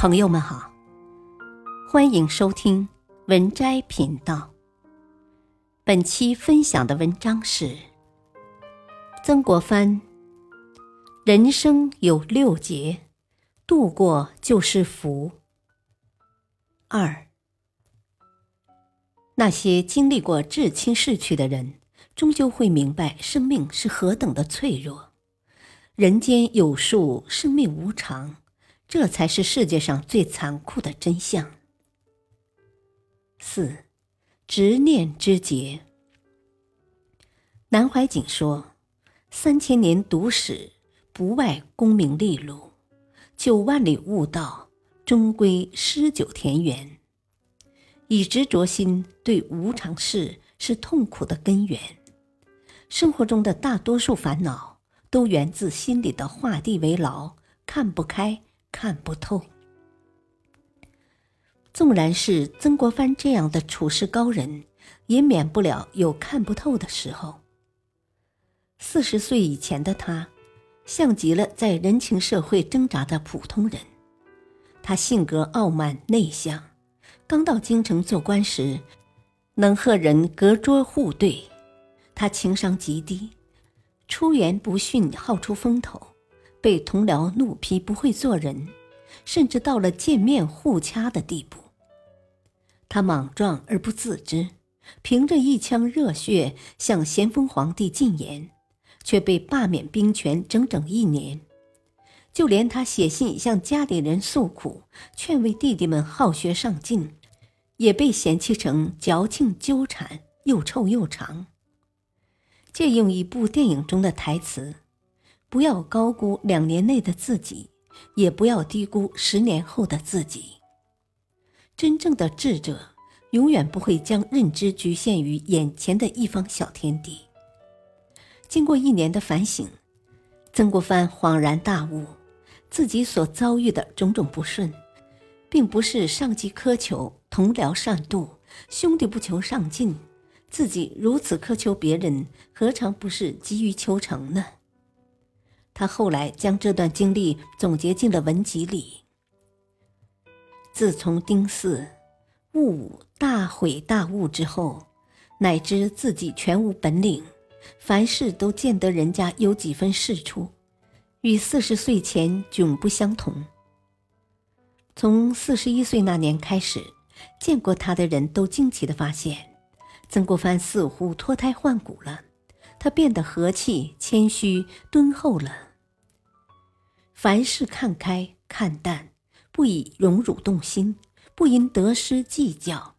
朋友们好，欢迎收听文摘频道。本期分享的文章是曾国藩：人生有六劫，度过就是福。二，那些经历过至亲逝去的人，终究会明白生命是何等的脆弱。人间有数，生命无常。这才是世界上最残酷的真相。四，执念之劫。南怀瑾说：“三千年读史，不外功名利禄；九万里悟道，终归诗酒田园。”以执着心对无常事是痛苦的根源。生活中的大多数烦恼，都源自心里的画地为牢，看不开。看不透。纵然是曾国藩这样的处世高人，也免不了有看不透的时候。四十岁以前的他，像极了在人情社会挣扎的普通人。他性格傲慢内向，刚到京城做官时，能和人隔桌互对。他情商极低，出言不逊，好出风头。被同僚怒批不会做人，甚至到了见面互掐的地步。他莽撞而不自知，凭着一腔热血向咸丰皇帝进言，却被罢免兵权整整一年。就连他写信向家里人诉苦，劝慰弟弟们好学上进，也被嫌弃成矫情纠缠，又臭又长。借用一部电影中的台词。不要高估两年内的自己，也不要低估十年后的自己。真正的智者永远不会将认知局限于眼前的一方小天地。经过一年的反省，曾国藩恍然大悟，自己所遭遇的种种不顺，并不是上级苛求、同僚善妒、兄弟不求上进，自己如此苛求别人，何尝不是急于求成呢？他后来将这段经历总结进了文集里。自从丁巳、戊午大毁大悟之后，乃知自己全无本领，凡事都见得人家有几分事出，与四十岁前迥不相同。从四十一岁那年开始，见过他的人都惊奇的发现，曾国藩似乎脱胎换骨了，他变得和气、谦虚、敦厚了。凡事看开看淡，不以荣辱动心，不因得失计较，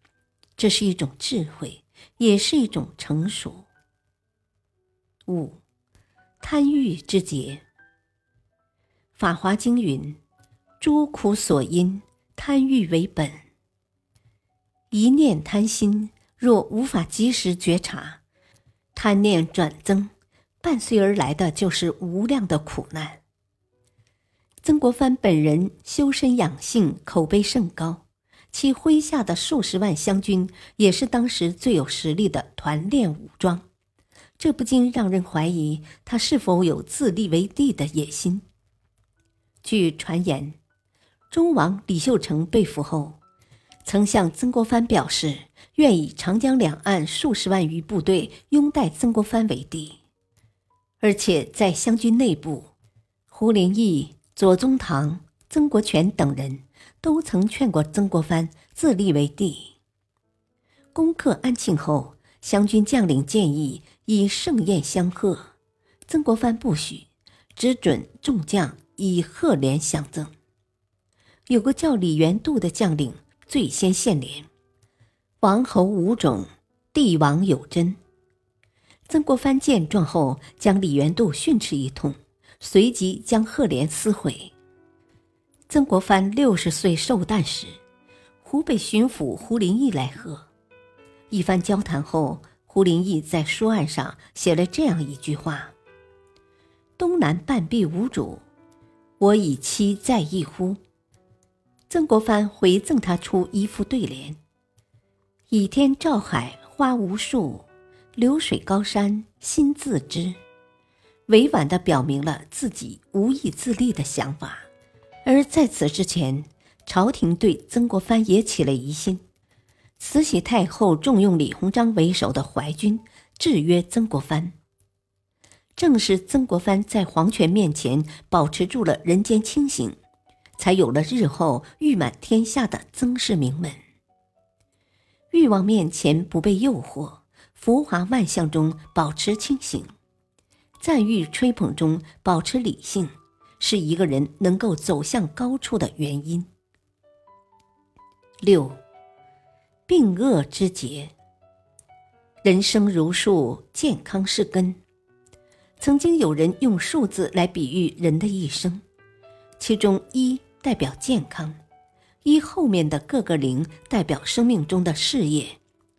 这是一种智慧，也是一种成熟。五，贪欲之劫。《法华经》云：“诸苦所因，贪欲为本。一念贪心，若无法及时觉察，贪念转增，伴随而来的就是无量的苦难。”曾国藩本人修身养性，口碑甚高，其麾下的数十万湘军也是当时最有实力的团练武装，这不禁让人怀疑他是否有自立为帝的野心。据传言，忠王李秀成被俘后，曾向曾国藩表示愿以长江两岸数十万余部队拥戴曾国藩为帝，而且在湘军内部，胡林翼。左宗棠、曾国荃等人都曾劝过曾国藩自立为帝。攻克安庆后，湘军将领建议以盛宴相贺，曾国藩不许，只准众将以贺联相赠。有个叫李元度的将领最先献联：“王侯无种，帝王有真。”曾国藩见状后，将李元度训斥一通。随即将贺联撕毁。曾国藩六十岁寿诞时，湖北巡抚胡林翼来贺。一番交谈后，胡林翼在书案上写了这样一句话：“东南半壁无主，我以妻在一乎？”曾国藩回赠他出一副对联：“倚天照海花无数，流水高山心自知。”委婉地表明了自己无意自立的想法，而在此之前，朝廷对曾国藩也起了疑心。慈禧太后重用李鸿章为首的淮军，制约曾国藩。正是曾国藩在皇权面前保持住了人间清醒，才有了日后誉满天下的曾氏名门。欲望面前不被诱惑，浮华万象中保持清醒，赞誉吹捧中保持理性，是一个人能够走向高处的原因。六。病恶之结，人生如树，健康是根。曾经有人用数字来比喻人的一生，其中一代表健康，一后面的各个零代表生命中的事业、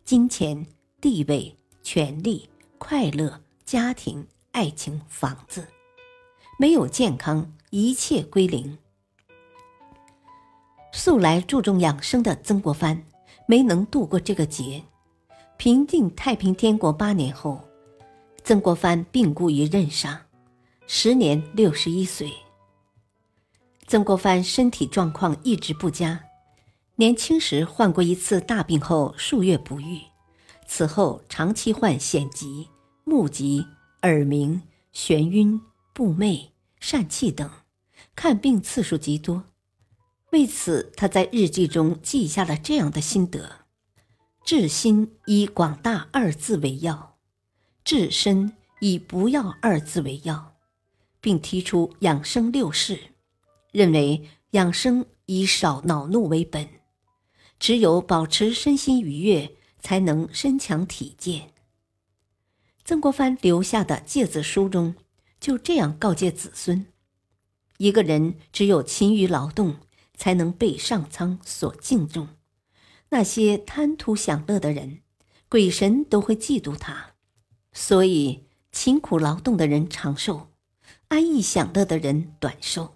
金钱、地位、权利、快乐、家庭、爱情、房子。没有健康，一切归零。素来注重养生的曾国藩。没能度过这个劫。平定太平天国八年后，曾国藩病故于任上，时年六十一岁。曾国藩身体状况一直不佳，年轻时患过一次大病后数月不愈，此后长期患癣疾、目疾、耳鸣、眩晕、步寐、疝气等，看病次数极多。为此，他在日记中记下了这样的心得：治心以广大二字为要，治身以不要二字为要，并提出养生六式，认为养生以少恼怒为本，只有保持身心愉悦，才能身强体健。曾国藩留下的诫子书中就这样告诫子孙：一个人只有勤于劳动。才能被上苍所敬重。那些贪图享乐的人，鬼神都会嫉妒他。所以，勤苦劳动的人长寿，安逸享乐的人短寿，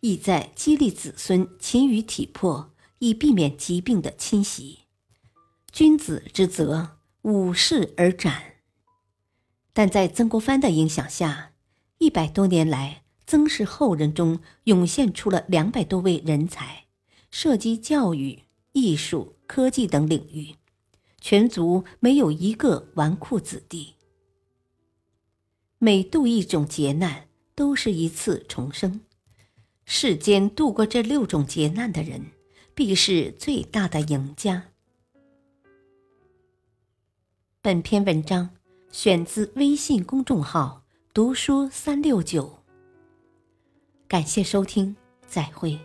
意在激励子孙勤于体魄，以避免疾病的侵袭。君子之责，五世而斩。但在曾国藩的影响下，一百多年来。曾氏后人中涌现出了两百多位人才，涉及教育、艺术、科技等领域，全族没有一个纨绔子弟。每度一种劫难，都是一次重生。世间度过这六种劫难的人，必是最大的赢家。本篇文章选自微信公众号“读书三六九”。感谢收听，再会。